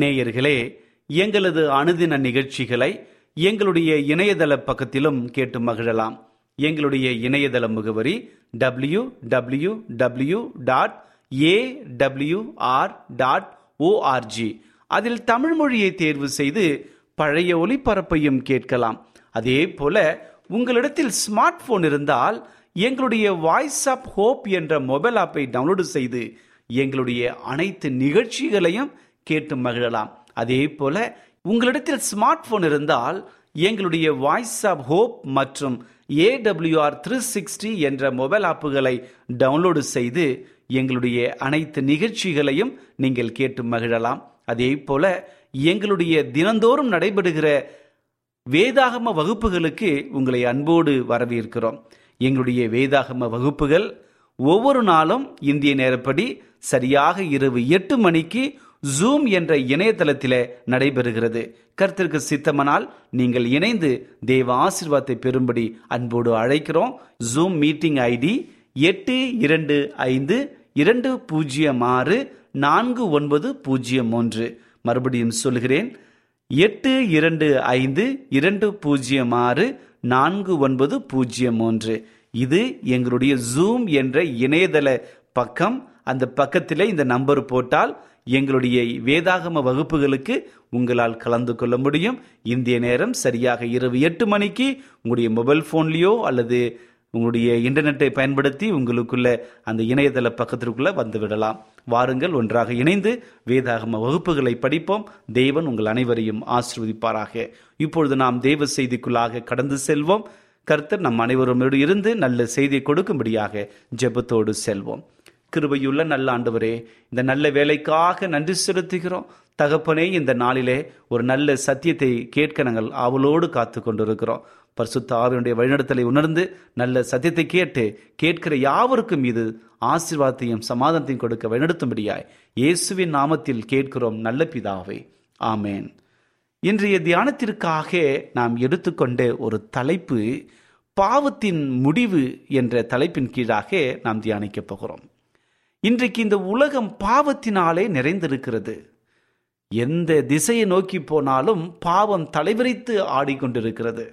நேயர்களே எங்களது அனுதின நிகழ்ச்சிகளை எங்களுடைய இணையதள பக்கத்திலும் கேட்டு மகிழலாம். எங்களுடைய இணையதள முகவரி W W W dot A W R dot ORG அதில் தமிழ் மொழியை தேர்வு செய்து பழைய ஒளிபரப்பையும் கேட்கலாம். அதே போல உங்களிடத்தில் ஸ்மார்ட் போன் இருந்தால் எங்களுடைய வாய்ஸ் ஆப் ஹோப் என்ற மொபைல் ஆப்பை டவுன்லோடு செய்து எங்களுடைய அனைத்து நிகழ்ச்சிகளையும் கேட்டு மகிழலாம். அதே போல உங்களிடத்தில் ஸ்மார்ட் போன் இருந்தால் எங்களுடைய வாய்ஸ் ஆப் ஹோப் மற்றும் ஏடபிள்யூஆர் த்ரீ சிக்ஸ்டி என்ற மொபைல் ஆப்புகளை டவுன்லோடு செய்து எங்களுடைய அனைத்து நிகழ்ச்சிகளையும் நீங்கள் கேட்டு மகிழலாம். அதே போல எங்களுடைய தினந்தோறும் நடைபெறுகிற வேதாகம வகுப்புகளுக்கு உங்களை அன்போடு வரவேற்கிறோம். எங்களுடைய வேதாகம வகுப்புகள் ஒவ்வொரு நாளும் இந்திய நேரப்படி சரியாக இரவு எட்டு மணிக்கு ஜூம் என்ற இணையதளத்தில் நடைபெறுகிறது. கர்த்தருக்கு சித்தமனால் நீங்கள் இணைந்து தேவ ஆசிர்வாதத்தை பெறும்படி அன்போடு அழைக்கிறோம். ஜூம் மீட்டிங் ஐடி எட்டு இரண்டு ஐந்து இரண்டு பூஜ்ஜியம் ஆறு நான்கு ஒன்பது பூஜ்ஜியம் ஒன்று. மறுபடியும் சொல்கிறேன். எட்டு இரண்டு ஐந்து இரண்டு பூஜ்ஜியம் ஆறு நான்கு ஒன்பது பூஜ்ஜியம் ஒன்று. இது எங்களுடைய ஜூம் என்ற இணையதள பக்கம். அந்த பக்கத்தில் இந்த நம்பர் போட்டால் எங்களுடைய வேதாகம வகுப்புகளுக்கு உங்களால் கலந்து கொள்ள முடியும். இந்திய நேரம் சரியாக இரவு எட்டு மணிக்கு உங்களுடைய மொபைல் ஃபோன்லேயோ அல்லது உங்களுடைய இன்டர்நெட்டை பயன்படுத்தி உங்களுக்குள்ள அந்த இணையதள பக்கத்திற்குள்ள வந்துவிடலாம் வாருங்கள் ஒன்றாக இணைந்து வேதாகம வகுப்புகளை படிப்போம். தேவன் உங்கள் அனைவரையும் ஆசிர்வதிப்பாராக. இப்பொழுது நாம் தேவ செய்திக்குள்ளாக கடந்து செல்வோம். கர்த்தர் நம் அனைவரோடு இருந்து நல்ல செய்தியை கொடுக்கும்படியாக ஜெபத்தோடு செல்வோம். கிருபையுள்ள நல்ல ஆண்டவரே இந்த நல்ல வேலைக்காக நன்றி செலுத்துகிறோம். தகப்பனே இந்த நாளிலே ஒரு நல்ல சத்தியத்தை கேட்க நாங்கள் ஆவலோடு காத்து கொண்டிருக்கிறோம் பரிசுத்த ஆவியனுடைய வழிநடத்தலை உணர்ந்து நல்ல சத்தியத்தை கேட்டு கேட்கிற யாவருக்கும் இது ஆசீர்வாதத்தையும் சமாதானத்தையும் கொடுக்க வழிநடத்தும்படியாய் இயேசுவின் நாமத்தில் கேட்கிறோம் நல்ல பிதாவை. ஆமேன். இன்றைய தியானத்திற்காக நாம் எடுத்துக்கொண்ட ஒரு தலைப்பு பாவத்தின் முடிவு என்ற தலைப்பின் கீழாக நாம் தியானிக்கப் போகிறோம். இன்றைக்கு இந்த உலகம் பாவத்தினாலே நிறைந்திருக்கிறது. எந்த திசையை நோக்கி போனாலும் பாவம் தலைவிரித்து ஆடிக்கொண்டிருக்கிறது.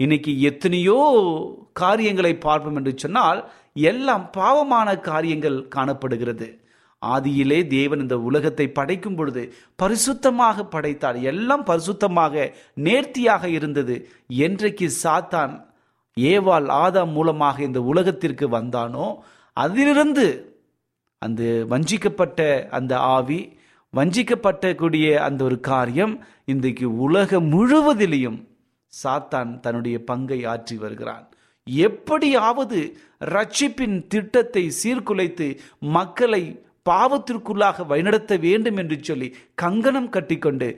இன்னைக்கு எத்தனையோ காரியங்களை பார்ப்போம் என்று சொன்னால் எல்லாம் பாவமான காரியங்கள் காணப்படுகிறது. ஆதியிலே தேவன் இந்த உலகத்தை படைக்கும் பொழுது பரிசுத்தமாக படைத்தார். எல்லாம் பரிசுத்தமாக நேர்த்தியாக இருந்தது. என்றைக்கு சாத்தான் ஏவாள் ஆதாம் மூலமாக இந்த உலகத்திற்கு வந்தானோ அதிலிருந்து அந்த வஞ்சிக்கப்பட்ட அந்த ஆவி வஞ்சிக்கப்பட்ட கூடிய அந்த ஒரு காரியம் இன்றைக்கு உலகம் முழுவதிலையும் சாத்தான் தன்னுடைய பங்கை ஆற்றி வருகிறான். எப்படியாவது ரட்சிப்பின் திட்டத்தை சீர்குலைத்து மக்களை பாவத்திற்குள்ளாக வழிநடத்த வேண்டும் என்று சொல்லி கங்கணம் கட்டிக்கொண்டு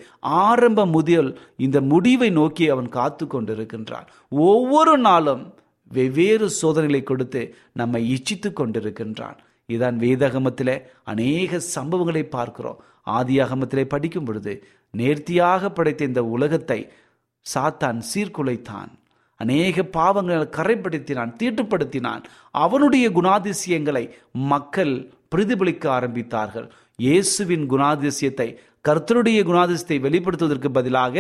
ஆரம்ப முதல் இந்த முடிவை நோக்கி அவன் காத்து கொண்டிருக்கின்றான். ஒவ்வொரு நாளும் வெவ்வேறு சோதனைகளை கொடுத்து நம்மை இச்சித்து கொண்டிருக்கின்றான். இதான் வேதாகமத்தில் அநேக சம்பவங்களை பார்க்கிறோம். ஆதியாகமத்திலே படிக்கும் பொழுது நேர்த்தியாக படைத்த இந்த உலகத்தை சாத்தான் சீர்குலைத்தான். அநேக பாவங்களை கரைப்படுத்தினான் தீட்டுப்படுத்தினான். அவனுடைய குணாதிசயங்களை மக்கள் பிரதிபலிக்க ஆரம்பித்தார்கள். இயேசுவின் குணாதிசயத்தை கர்த்தருடைய குணாதிசத்தை வெளிப்படுத்துவதற்கு பதிலாக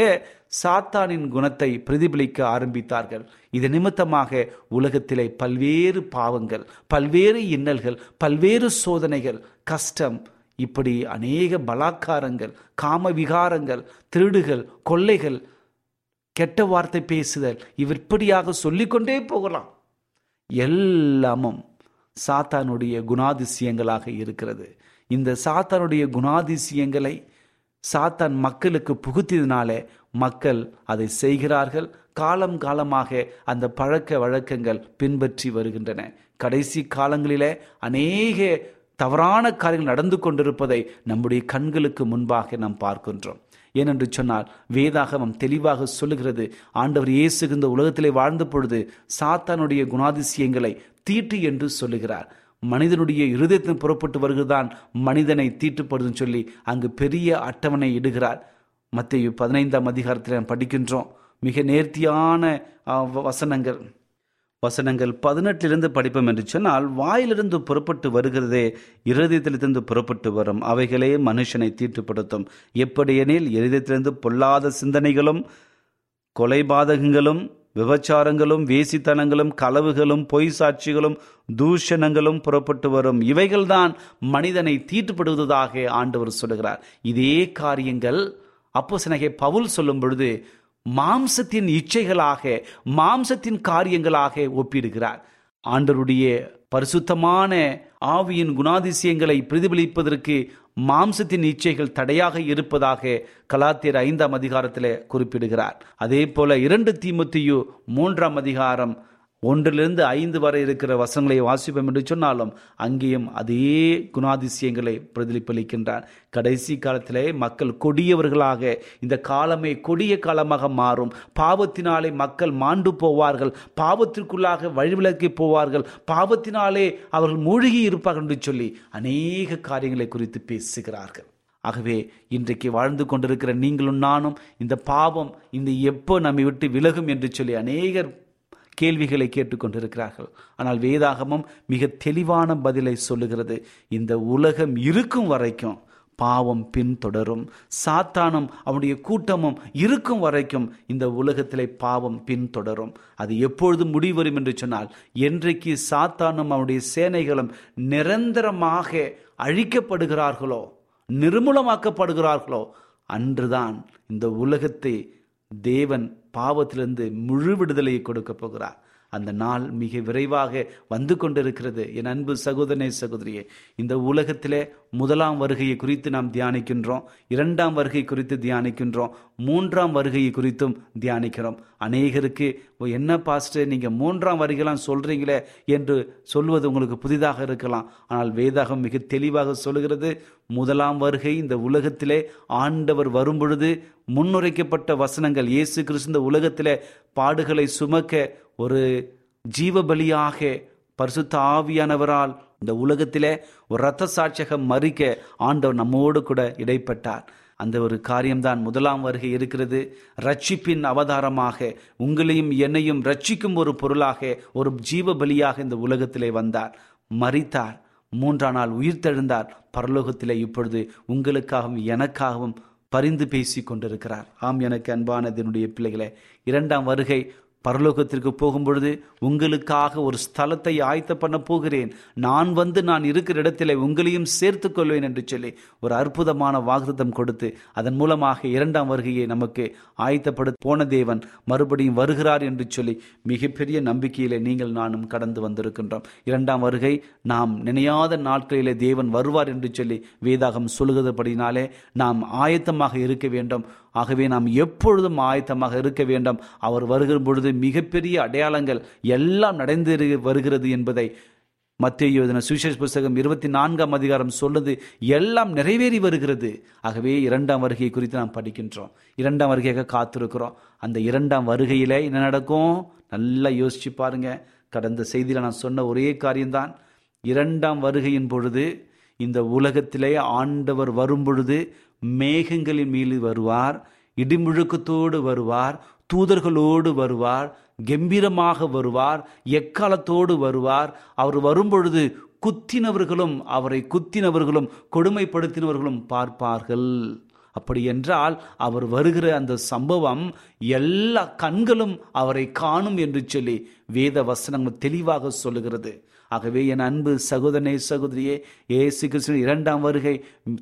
சாத்தானின் குணத்தை பிரதிபலிக்க ஆரம்பித்தார்கள். இது நிமித்தமாக உலகத்திலே பல்வேறு பாவங்கள் பல்வேறு இன்னல்கள் பல்வேறு சோதனைகள் கஷ்டம் இப்படி அநேக பலாக்காரங்கள் காம விகாரங்கள் திருடுகள் கொள்ளைகள் கெட்ட வார்த்தை பேசுதல் இவர் இப்படியாக சொல்லிக்கொண்டே போகலாம். எல்லாமும் சாத்தானுடைய குணாதிசயங்களாக இருக்கிறது. இந்த சாத்தானுடைய குணாதிசயங்களை சாத்தான் மக்களுக்கு புகுத்தியதுனாலே மக்கள் அதை செய்கிறார்கள். காலம் காலமாக அந்த பழக்க வழக்கங்கள் பின்பற்றி வருகின்றன. கடைசி காலங்களிலே அநேக தவறான காரியங்கள் நடந்து கொண்டிருப்பதை நம்முடைய கண்களுக்கு முன்பாக நாம் பார்க்கின்றோம். ஏனென்று சொன்னால் வேதாகமம் தெளிவாக சொல்லுகிறது ஆண்டவர் இயேசு இந்த உலகத்திலே வாழ்ந்த பொழுது சாத்தானுடைய குணாதிசயங்களை தீட்டு என்று சொல்லுகிறார். மனிதனுடைய இருதயத்தின் புறப்பட்டு வருகிறதான் மனிதனை தீட்டுப்படுதுன்னு சொல்லி அங்கு பெரிய அட்டவணை இடுகிறார். மத்திய பதினைந்தாம் அதிகாரத்தில் நாம் படிக்கின்றோம். மிக நேர்த்தியான வசனங்கள். வசனங்கள் பதினெட்டிலிருந்து படிப்போம் என்று சொன்னால் வாயிலிருந்து புறப்பட்டு வருகிறதே இருதயத்திலிருந்து புறப்பட்டு வரும். அவைகளே மனுஷனை தீட்டுப்படுத்தும். எப்படியெனில் இருதயத்திலிருந்து பொல்லாத சிந்தனைகளும் கொலைபாதகங்களும் விபச்சாரங்களும் வேசித்தனங்களும் களவுகளும் பொய் சாட்சிகளும் தூஷணங்களும் புறப்பட்டு வரும். இவைகள்தான் மனிதனை தீட்டுப்படுவதாக ஆண்டவர் சொல்லுகிறார். இதே காரியங்கள் அப்போ பவுல் சொல்லும் பொழுது மாம்சத்தின் இச்சைகளாக மாம்சத்தின் காரியங்களாக ஒப்பிடுகிறார். ஆண்டருடைய பரிசுத்தமான ஆவியின் குணாதிசயங்களை பிரதிபலிப்பதற்கு மாம்சத்தின் இச்சைகள் தடையாக இருப்பதாக கலாத்தியர் ஐந்தாம் அதிகாரத்தில் குறிப்பிடுகிறார். அதே போல இரண்டு தீமுத்தியு மூன்றாம் அதிகாரம் ஒன்றிலிருந்து ஐந்து வரை இருக்கிற வசங்களை வாசிப்போம் என்று சொன்னாலும் அங்கேயும் அதே குணாதிசயங்களை பிரதிபலிக்கின்றான் கடைசி காலத்திலே மக்கள் கொடியவர்களாக இந்த காலமே கொடிய காலமாக மாறும். பாவத்தினாலே மக்கள் மாண்டு போவார்கள். பாவத்திற்குள்ளாக வழிவிலக்கி போவார்கள். பாவத்தினாலே அவர்கள் மூழ்கி இருப்பார்கள் என்று சொல்லி அநேக காரியங்களை குறித்து பேசுகிறார்கள். ஆகவே இன்றைக்கு வாழ்ந்து கொண்டிருக்கிற நீங்களும் நானும் இந்த பாவம் இந்த எப்போ நம்மை விட்டு விலகும் என்று சொல்லி அநேகர் கேள்விகளை கேட்டுக்கொண்டிருக்கிறார்கள். ஆனால் வேதாகமம் மிக தெளிவான பதிலை சொல்லுகிறது. இந்த உலகம் இருக்கும் வரைக்கும் பாவம் பின்தொடரும். சாத்தானும் அவனுடைய கூட்டமும் இருக்கும் வரைக்கும் இந்த உலகத்திலே பாவம் பின்தொடரும். அது எப்பொழுது முடிவரும் என்று சொன்னால் என்றைக்கு சாத்தானும் அவனுடைய சேனைகளும் நிரந்தரமாக அழிக்கப்படுகிறார்களோ நிர்மூலமாக்கப்படுகிறார்களோ அன்றுதான் இந்த உலகத்தை தேவன் பாவத்திலிருந்து முழு விடுதலையை கொடுக்க போகிறார். அந்த நாள் மிக விரைவாக வந்து கொண்டிருக்கிறது. என் அன்பு சகோதரனே சகோதரியே இந்த உலகத்திலே முதலாம் வருகையை குறித்து நாம் தியானிக்கின்றோம் இரண்டாம் வருகை குறித்து தியானிக்கின்றோம் மூன்றாம் வருகையை குறித்தும் தியானிக்கிறோம். அநேகருக்கு என்ன பாஸ்டர் நீங்க மூன்றாம் வருகைலாம் சொல்றீங்களே என்று சொல்வது உங்களுக்கு புதிதாக இருக்கலாம். ஆனால் வேதாகம் மிக தெளிவாக சொல்லுகிறது முதலாம் வருகை இந்த உலகத்திலே ஆண்டவர் வரும்பொழுது முன்னுரைக்கப்பட்ட வசனங்கள் இயேசு கிறிஸ்து இந்த உலகத்திலே பாடுகளை சுமக்க ஒரு ஜீவபலியாக பரிசுத்த ஆவியானவரால் இந்த உலகத்திலே ஒரு ரத்த சாட்சகம் மறிக்க ஆண்டவர் நம்மோடு கூட இடைப்பட்டார். அந்த ஒரு காரியம்தான் முதலாம் வருகை இருக்கிறது. ரட்சிப்பின் அவதாரமாக உங்களையும் என்னையும் ரட்சிக்கும் ஒரு பொருளாக ஒரு ஜீவ பலியாக இந்த உலகத்திலே வந்தார். மறித்தார் மூன்றாம் நாள் உயிர்த்தெழுந்தார். பரலோகத்திலே இப்பொழுது உங்களுக்காகவும் எனக்காகவும் பரிந்து பேசி கொண்டிருக்கிறார் ஆம் எனக்கு அன்பானதனுடைய பிள்ளைகளே இரண்டாம் வருகை பரலோகத்திற்கு போகும்பொழுது உங்களுக்காக ஒரு ஸ்தலத்தை ஆயத்த பண்ண போகிறேன். நான் வந்து நான் இருக்கிற இடத்திலே உங்களையும் சேர்த்து கொள்வேன் என்று சொல்லி ஒரு அற்புதமான வாக்குத்தம் கொடுத்து அதன் மூலமாக இரண்டாம் வருகையை நமக்கு ஆயத்தப்படு போன தேவன் மறுபடியும் வருகிறார் என்று சொல்லி மிகப்பெரிய நம்பிக்கையிலே நீங்கள் நானும் கடந்து வந்திருக்கின்றோம். இரண்டாம் வருகை நாம் நினையாத நாட்களிலே தேவன் வருவார் என்று சொல்லி வேதாகம் சொல்லுகிறபடினாலே நாம் ஆயத்தமாக இருக்க வேண்டும். ஆகவே நாம் எப்பொழுதும் ஆயத்தமாக இருக்க வேண்டும். அவர் வருகிற பொழுது மிகப்பெரிய அடையாளங்கள் எல்லாம் நடந்து வருகிறது என்பதை மத்திய எழுதின சுவிசேஷ புஸ்தகம் இருபத்தி நான்காம் அதிகாரம் சொல்லுது. எல்லாம் நிறைவேறி வருகிறது. ஆகவே இரண்டாம் வருகை குறித்து நாம் படிக்கின்றோம். இரண்டாம் வருகையாக காத்திருக்கிறோம். அந்த இரண்டாம் வருகையில் என்ன நடக்கும்? நல்லா யோசிச்சு பாருங்க. கடந்த செய்தியில் நான் சொன்ன ஒரே காரியம்தான். இரண்டாம் வருகையின் பொழுது இந்த உலகத்திலே ஆண்டவர் வரும் பொழுது மேகங்களின் மீது வருவார் இடிமுழுக்கத்தோடு வருவார் தூதர்களோடு வருவார் கம்பீரமாக வருவார் எக்காலத்தோடு வருவார். அவர் வரும்பொழுது குத்தினவர்களும் அவரை குத்தினவர்களும் கொடுமைப்படுத்தினவர்களும் பார்ப்பார்கள். அப்படி என்றால் அவர் வருகிற அந்த சம்பவம் எல்லா கண்களும் அவரை காணும் என்று சொல்லி வேத வசனங்கள் தெளிவாக சொல்லுகிறது. ஆகவே என் அன்பு சகோதரனே சகோதரியே ஏசு கிருஷ்ணன் இரண்டாம் வருகை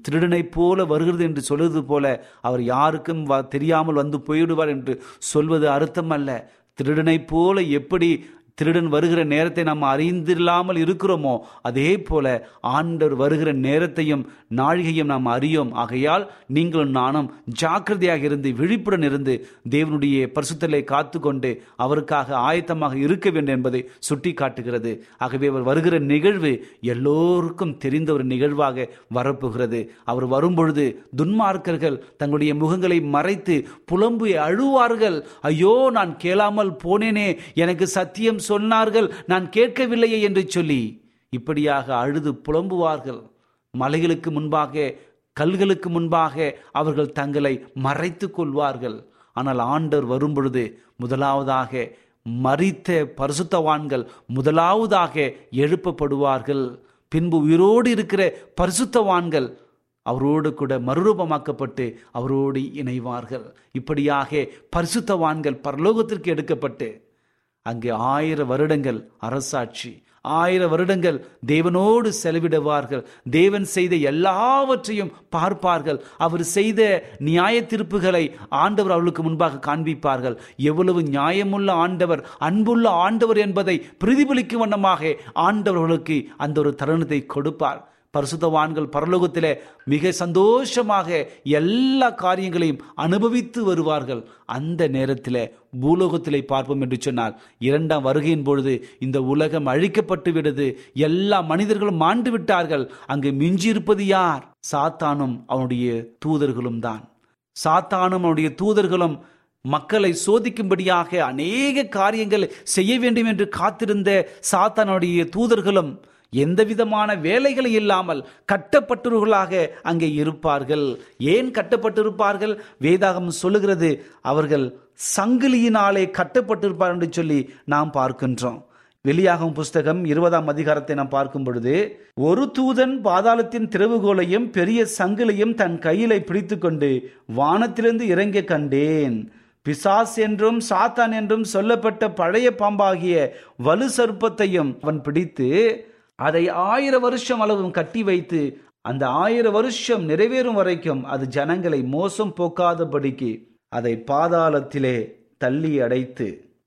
திருடனைப் போல வருகிறது என்று சொல்வது போல அவர் யாருக்கும் வ- தெரியாமல் வந்து போய்விடுவார் என்று சொல்வது அர்த்தம் அல்ல திருடனைப் போல எப்படி திருடன் வருகிற நேரத்தை நாம் அறிந்தில்லாமல் இருக்கிறோமோ அதே போல ஆண்டவர் வருகிற நேரத்தையும் நாழிகையும் நாம் அறியோம். ஆகையால் நீங்களும் நானும் ஜாக்கிரதையாக இருந்து விழிப்புடன் இருந்து தேவனுடைய பரிசுத்தலை காத்துக்கொண்டு அவருக்காக ஆயத்தமாக இருக்க வேண்டும் என்பதை சுட்டி காட்டுகிறது ஆகவே அவர் வருகிற நிகழ்வு எல்லோருக்கும் தெரிந்த ஒரு நிகழ்வாக வரப்போகிறது. அவர் வரும்பொழுது துன்மார்க்கர்கள் தங்களுடைய முகங்களை மறைத்து புலம்பு அழுவார்கள். ஐயோ நான் கேளாமல் போனேனே எனக்கு சத்தியம் சொன்னார்கள் நான் கேட்கவில்லையே என்று சொல்லி இப்படியாக அழுது புலம்புவார்கள். மலைகளுக்கு முன்பாக கல்களுக்கு முன்பாக அவர்கள் தங்களை மறைத்து கொள்வார்கள். ஆனால் ஆண்டர் வரும்பொழுது முதலாவதாக மறித்த பரிசுத்தவான்கள் முதலாவதாக எழுப்பப்படுவார்கள். பின்பு உயிரோடு இருக்கிற பரிசுத்தவான்கள் அவரோடு கூட மறுரூபமாக்கப்பட்டு அவரோடு இணைவார்கள். இப்படியாக பரிசுத்தவான்கள் பரலோகத்திற்கு எடுக்கப்பட்டு அங்கே ஆயிரம் வருடங்கள் அரசாட்சி ஆயிரம் வருடங்கள் தேவனோடு செலவிடுவார்கள். தேவன் செய்த எல்லாவற்றையும் பார்ப்பார்கள். அவர் செய்த நியாய தீர்ப்புகளை ஆண்டவர் அவளுக்கு முன்பாக காண்பிப்பார்கள். எவ்வளவு நியாயமுள்ள ஆண்டவர் அன்புள்ள ஆண்டவர் என்பதை பிரதிபலிக்கும் வண்ணமாக ஆண்டவர்களுக்கு அந்த ஒரு தருணத்தை கொடுப்பார். பரிசுத்தவான்கள் பரலோகத்திலே மிக சந்தோஷமாக எல்லா காரியங்களையும் அனுபவித்து வருவார்கள். அந்த நேரத்தில் பூலோகத்திலே பார்ப்போம் என்று சொன்னால் இரண்டாம் வருகையின் பொழுது இந்த உலகம் அழிக்கப்பட்டு விடுது. எல்லா மனிதர்களும் மாண்டு விட்டார்கள். அங்கு மிஞ்சியிருப்பது யார்? சாத்தானும் அவனுடைய தூதர்களும் தான். சாத்தானும் அவனுடைய தூதர்களும் மக்களை சோதிக்கும்படியாக அநேக காரியங்கள் செய்ய வேண்டும் என்று காத்திருந்த சாத்தானுடைய தூதர்களும் எந்த விதமான வேலைகள் இல்லாமல் கட்டப்பட்டவர்களாக அங்கே இருப்பார்கள். ஏன் கட்டப்பட்டிருப்பார்கள்? வேதாகம் சொல்லுகிறது அவர்கள் சங்கிலியினாலே கட்டப்பட்டிருப்பார் என்று சொல்லி நாம் பார்க்கின்றோம். வெளியாகும் புஸ்தகம் இருபதாம் அதிகாரத்தை நாம் பார்க்கும் பொழுது ஒரு தூதன் பாதாளத்தின் திறவுகோலையும் பெரிய சங்கிலியும் தன் கையிலே பிடித்துக்கொண்டு வானத்திலிருந்து இறங்க கண்டேன். பிசாஸ் என்றும் சாத்தான் என்றும் சொல்லப்பட்ட பழைய பாம்பாகிய வலு சர்ப்பத்தையும் அவன் பிடித்து அதை ஆயிரம் வருஷம் அளவும் கட்டி வைத்து அந்த ஆயிரம் வருஷம் நிறைவேறும் வரைக்கும் அது ஜனங்களை மோசம் போக்காதபடிக்கு அதை பாதாளத்திலே தள்ளி அடைத்து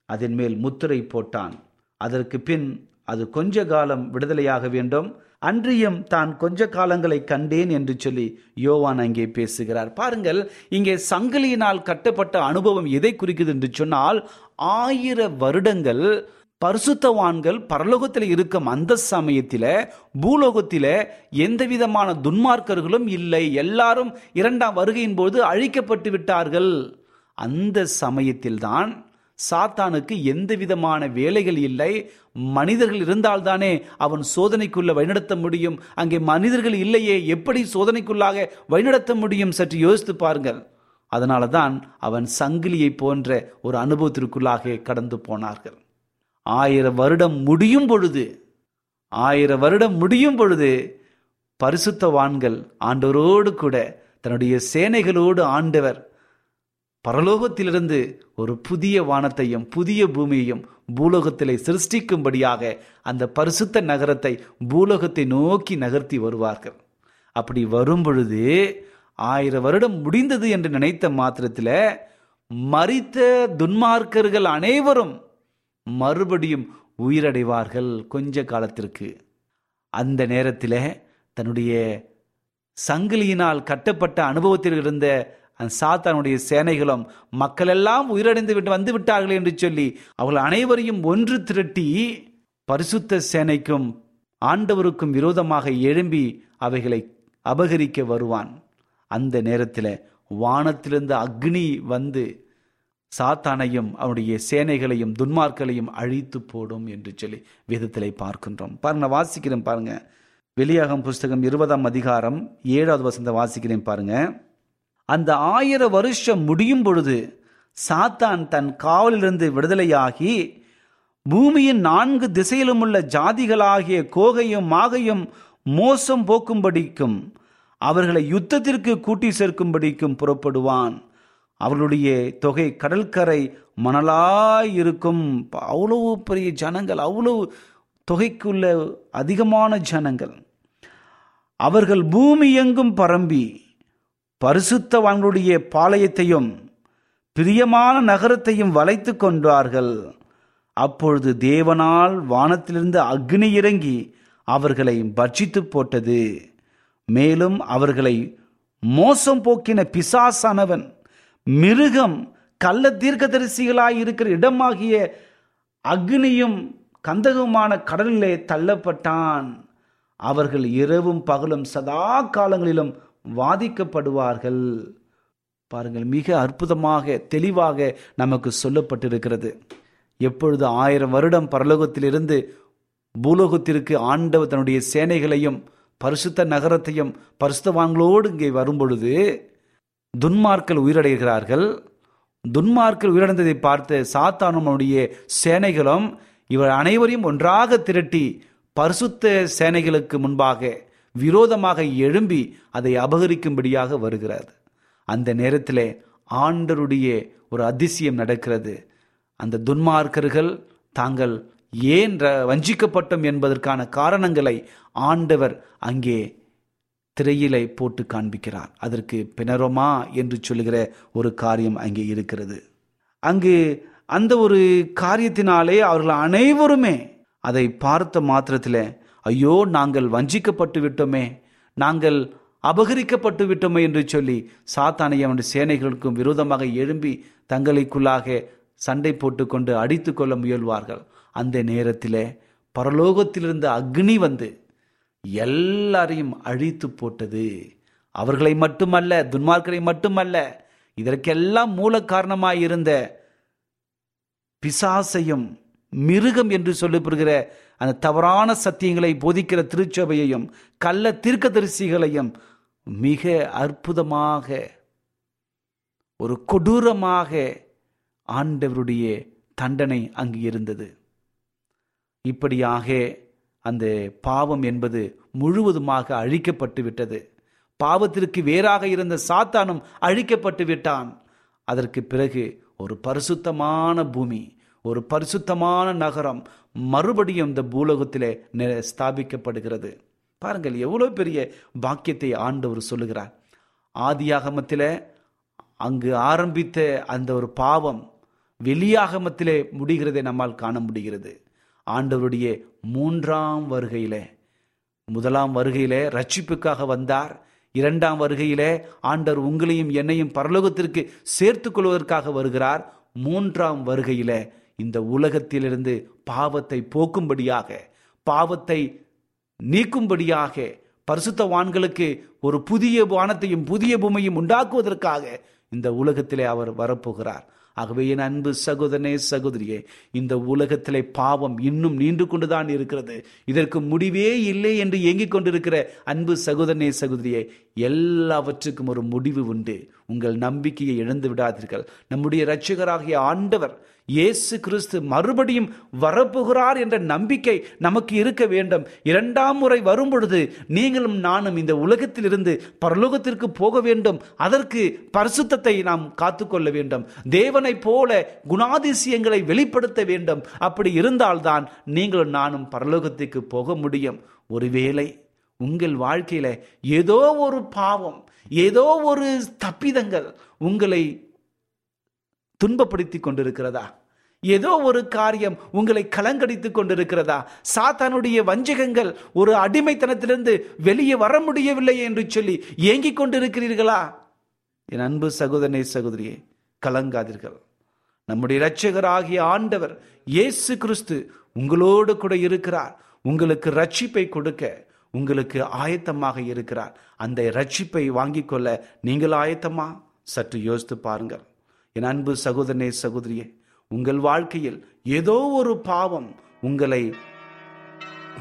அதன் மேல் முத்திரை போட்டான். அதற்கு பின் அது கொஞ்ச காலம் விடுதலையாக வேண்டும். அன்றியும் தான் கொஞ்ச காலங்களை கண்டேன் என்று சொல்லி யோவான் அங்கே பேசுகிறார். பாருங்கள் இங்கே சங்கிலியினால் கட்டப்பட்ட அனுபவம் எதை குறிக்குது என்று சொன்னால் ஆயிர வருடங்கள் பரிசுத்தவான்கள் பரலோகத்தில் இருக்கும் அந்த சமயத்தில் பூலோகத்தில் எந்த விதமான துன்மார்க்கர்களும் இல்லை. எல்லாரும் இரண்டாம் வருகையின் போது அழிக்கப்பட்டு விட்டார்கள். அந்த சமயத்தில்தான் சாத்தானுக்கு எந்த விதமான வேலைகள் இல்லை. மனிதர்கள் இருந்தால்தானே அவன் சோதனைக்குள்ள வழிநடத்த முடியும். அங்கே மனிதர்கள் இல்லையே எப்படி சோதனைக்குள்ளாக வழிநடத்த முடியும்? சற்று யோசித்து பாருங்கள். அதனால தான் அவன் சங்கிலியை போன்ற ஒரு அனுபவத்திற்குள்ளாக கடந்து போனார்கள். ஆயிரம் வருடம் முடியும் பொழுது ஆயிரம் வருடம் முடியும் பொழுது பரிசுத்தவான்கள் ஆண்டவரோடு கூட தன்னுடைய சேனைகளோடு ஆண்டவர் பரலோகத்திலிருந்து ஒரு புதிய வானத்தையும் புதிய பூமியையும் பூலோகத்திலே சிருஷ்டிக்கும்படியாக அந்த பரிசுத்த நகரத்தை பூலோகத்தை நோக்கி நகர்த்தி வருவார்கள். அப்படி வரும் பொழுது ஆயிரம் வருடம் முடிந்தது என்று நினைத்த மாத்திரத்தில் மறித்த துன்மார்க்கர்கள் அனைவரும் மறுபடியும் உயிரடைவார்கள் கொஞ்ச காலத்திற்கு. அந்த நேரத்தில் தன்னுடைய சங்கிலியினால் கட்டப்பட்ட அனுபவத்தில் இருந்த அந்த சாத்தானுடைய சேனைகளும் மக்கள் எல்லாம் உயிரடைந்து விட்டு வந்து விட்டார்கள் என்று சொல்லி அவர்கள் அனைவரையும் ஒன்று திரட்டி பரிசுத்த சேனைக்கும் ஆண்டவருக்கும் விரோதமாக எழும்பி அவைகளை அபகரிக்க வருவான். அந்த நேரத்தில் வானத்திலிருந்து அக்னி வந்து சாத்தானையும் அவனுடைய சேனைகளையும் துன்மார்களையும் அழித்து போடும் என்று சொல்லி வேதத்திலே பார்க்கின்றோம். பாருங்க நான் வாசிக்கிறேன் பாருங்க. வெளியாகம் புஸ்தகம் இருபதாம் அதிகாரம் ஏழாவது வசந்த வாசிக்கிறேன் பாருங்க. அந்த ஆயிரம் வருஷம் முடியும் பொழுது சாத்தான் தன் காவலிலிருந்து விடுதலையாகி பூமியின் நான்கு திசையிலும் உள்ள ஜாதிகளாகிய கோகையும் மாகையும் மோசம் போக்கும்படிக்கும் அவர்களை யுத்தத்திற்கு கூட்டி சேர்க்கும்படிக்கும் புறப்படுவான். அவர்களுடைய தொகை கடற்கரை மணலாய் இருக்கும். அவ்வளவு பெரிய ஜனங்கள் அவ்வளவு தொகைக்குள்ள அதிகமான ஜனங்கள். அவர்கள் பூமி எங்கும் பரம்பி. பரிசுத்தவான்களுடைய பாளையத்தையும் பிரியமான நகரத்தையும் வளைத்து கொண்டார்கள். அப்பொழுது தேவனால் வானத்திலிருந்து அக்னி இறங்கி அவர்களை பட்சித்து போட்டது. மேலும் அவர்களை மோசம் போக்கின பிசாசானவன் மிருகம் கள்ள தீர்க்கதரிசிகளாய் இருக்கிற இடமாகிய அக்னியும் கந்தகமான கடலிலே தள்ளப்பட்டான். அவர்கள் இரவும் பகலும் சதா காலங்களிலும் வாதிக்கப்படுவார்கள். பாருங்கள் மிக அற்புதமாக தெளிவாக நமக்கு சொல்லப்பட்டிருக்கிறது. எப்பொழுது ஆயிரம் வருடம் பரலோகத்திலிருந்து பூலோகத்திற்கு ஆண்டவர் தன்னுடைய சேனைகளையும் பரிசுத்த நகரத்தையும் பரிசுத்தவான்களோடு இங்கே வரும்பொழுது துன்மார்க்கள் உயிரடைகிறார்கள். துன்மார்க்கல் உயிரிழந்ததை பார்த்து சாத்தானுடைய சேனைகளும் இவர் அனைவரையும் ஒன்றாக திரட்டி பரிசுத்த சேனைகளுக்கு முன்பாக விரோதமாக எழும்பி அதை அபகரிக்கும்படியாக வருகிறது அந்த நேரத்தில் ஆண்டருடைய ஒரு அதிசயம் நடக்கிறது. அந்த துன்மார்க்கர்கள் தாங்கள் ஏன் ர- வஞ்சிக்கப்பட்டோம் என்பதற்கான காரணங்களை ஆண்டவர் அங்கே திரையிலை போட்டு காண்பிக்கிறார். அதற்கு பினரோமா என்று சொல்லுகிற ஒரு காரியம் அங்கே இருக்கிறது. அங்கு அந்த ஒரு காரியத்தினாலே அவர்கள் அனைவருமே அதை பார்த்த மாத்திரத்தில் ஐயோ நாங்கள் வஞ்சிக்கப்பட்டு விட்டோமே நாங்கள் அபகரிக்கப்பட்டு விட்டோமே என்று சொல்லி சாத்தானை அவனுடைய சேனைகளுக்கும் விரோதமாக எழும்பி தங்களுக்குள்ளாக சண்டை போட்டுக்கொண்டு அடித்து கொள்ள முயல்வார்கள். அந்த நேரத்தில் பரலோகத்திலிருந்து அக்னி வந்து எல்லாரையும் அழித்து போட்டது. அவர்களை மட்டுமல்ல துன்மார்க்கரை மட்டுமல்ல இதற்கெல்லாம் மூல காரணமாக இருந்த பிசாசையும் மிருகம் என்று சொல்லப்படுகிற அந்த தவறான சத்தியங்களை போதிக்கிற திருச்சபையையும் கள்ள தீர்க்கதரிசிகளையும் மிக அற்புதமாக ஒரு கொடூரமாக ஆண்டவருடைய தண்டனை அங்கு இருந்தது. இப்படியாக அந்த பாவம் என்பது முழுவதுமாக அழிக்கப்பட்டு விட்டது. பாவத்திற்கு வேறாக இருந்த சாத்தானும் அழிக்கப்பட்டு விட்டான். அதற்கு பிறகு ஒரு பரிசுத்தமான பூமி ஒரு பரிசுத்தமான நகரம் மறுபடியும் இந்த பூலோகத்திலே ஸ்தாபிக்கப்படுகிறது. பாருங்கள் எவ்வளோ பெரிய பாக்கியத்தை ஆண்டவர் சொல்லுகிறார். ஆதியாகமத்தில் அங்கு ஆரம்பித்த அந்த ஒரு பாவம் வெளியாகமத்திலே முடிகிறதை நம்மால் காண முடிகிறது. ஆண்டவருடைய மூன்றாம் வருகையிலே முதலாம் வருகையிலே ரட்சிப்புக்காக வந்தார். இரண்டாம் வருகையிலே ஆண்டவர் உங்களையும் என்னையும் பரலோகத்திற்கு சேர்த்து கொள்வதற்காக வருகிறார். மூன்றாம் வருகையிலே இந்த உலகத்திலிருந்து பாவத்தை போக்கும்படியாக பாவத்தை நீக்கும்படியாக பரிசுத்தவான்களுக்கு ஒரு புதிய வானத்தையும் புதிய பூமியும் உண்டாக்குவதற்காக இந்த உலகத்திலே அவர் வரப்போகிறார். ஆகவே என் அன்பு சகோதரனே சகோதரியே இந்த உலகத்திலே பாவம் இன்னும் நீண்டு கொண்டுதான் இருக்கிறது. இதற்கு முடிவே இல்லை என்று ஏங்கிக் கொண்டிருக்கிற அன்பு சகோதரனே சகோதரியே எல்லாவற்றுக்கும் ஒரு முடிவு உண்டு. உங்கள் நம்பிக்கையை இழந்து விடாதீர்கள். நம்முடைய இரட்சகராகிய ஆண்டவர் இயேசு கிறிஸ்து மறுபடியும் வரப்போகிறார் என்ற நம்பிக்கை நமக்கு இருக்க வேண்டும். இரண்டாம் முறை வரும் பொழுது நீங்களும் நானும் இந்த உலகத்திலிருந்து பரலோகத்திற்கு போக வேண்டும். அதற்கு பரிசுத்தத்தை நாம் காத்துக்கொள்ள வேண்டும். தேவனைப் போல குணாதிசயங்களை வெளிப்படுத்த வேண்டும். அப்படி இருந்தால்தான் நீங்களும் நானும் பரலோகத்துக்கு போக முடியும். ஒருவேளை உங்கள் வாழ்க்கையில ஏதோ ஒரு பாவம் ஏதோ ஒரு தப்பிதங்கள் உங்களை துன்பப்படுத்தி கொண்டிருக்கிறதா? ஏதோ ஒரு காரியம் உங்களை கலங்கடித்துக் கொண்டிருக்கிறதா? சாத்தானுடைய வஞ்சகங்கள் ஒரு அடிமைத்தனத்திலிருந்து வெளியே வர முடியவில்லை என்று சொல்லி ஏங்கிக் கொண்டிருக்கிறீர்களா? என் அன்பு சகோதரனை சகோதரியே கலங்காதீர்கள். நம்முடைய இரட்சகராகிய ஆண்டவர் இயேசு கிறிஸ்து உங்களோடு கூட இருக்கிறார். உங்களுக்கு ரட்சிப்பை கொடுக்க உங்களுக்கு ஆயத்தமாக இருக்கிறார். அந்த ரட்சிப்பை வாங்கிக் கொள்ள நீங்கள் ஆயத்தமா? சற்று யோசித்து பாருங்கள். என் அன்பு சகோதரனே சகோதரியே உங்கள் வாழ்க்கையில் ஏதோ ஒரு பாவம் உங்களை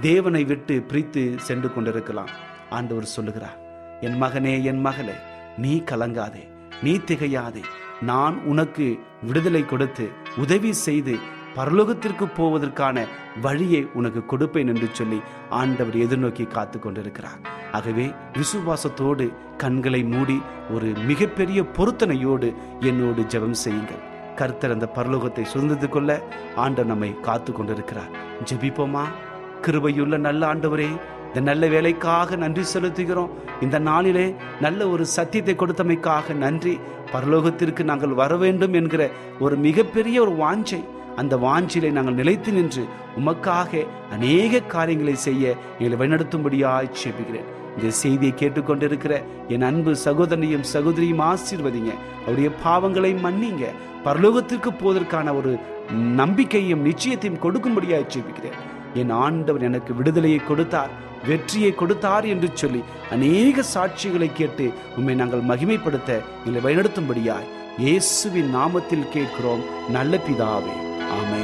தேவனை விட்டு பிரித்து சென்று கொண்டிருக்கலாம். ஆண்டவர் சொல்லுகிறார் என் மகனே என் மகளே நீ கலங்காதே நீ திகையாதே. நான் உனக்கு விடுதலை கொடுத்து உதவி செய்து பரலோகத்திற்கு போவதற்கான வழியை உனக்கு கொடுப்பேன் என்று சொல்லி ஆண்டவர் எதிர்நோக்கி காத்து கொண்டிருக்கிறார் ஆகவே விசுவாசத்தோடு கண்களை மூடி ஒரு மிகப்பெரிய பொருத்தனையோடு என்னோடு ஜெபம் செய்யுங்கள். கர்த்தர் அந்த பரலோகத்தை சுதந்திரத்து கொள்ள ஆண்டவர் நம்மை காத்து கொண்டிருக்கிறார். ஜெபிப்போமா? கிருபையுள்ள நல்ல ஆண்டவரே இந்த நல்ல வேலைக்காக நன்றி செலுத்துகிறோம். இந்த நாளிலே நல்ல ஒரு சத்தியத்தை கொடுத்தமைக்காக நன்றி. பரலோகத்திற்கு நாங்கள் வர வேண்டும் என்கிற ஒரு மிகப்பெரிய ஒரு வாஞ்சை. அந்த வாஞ்சிலை நாங்கள் நிலைத்து நின்று உமக்காக அநேக காரியங்களை செய்ய எங்களை வழிநடத்தும்படியாய் சேப்புகிறேன் இந்த செய்தியை கேட்டுக்கொண்டிருக்கிற என் அன்பு சகோதரனையும் சகோதரியும் ஆசீர்வதிங்க. அவருடைய பாவங்களை மன்னிங்க. பரலோகத்திற்கு போவதற்கான ஒரு நம்பிக்கையும் நிச்சயத்தையும் கொடுக்கும்படியாக ஜெபிக்கிறேன். என் ஆண்டவர் எனக்கு விடுதலையை கொடுத்தார் வெற்றியை கொடுத்தார் என்று சொல்லி அநேக சாட்சிகளை கேட்டு உண்மை நாங்கள் மகிமைப்படுத்த எங்களை வழிநடத்தும்படியாய் இயேசுவின் நாமத்தில் கேட்கிறோம். நல்ல பிதாவே. ஆமென்.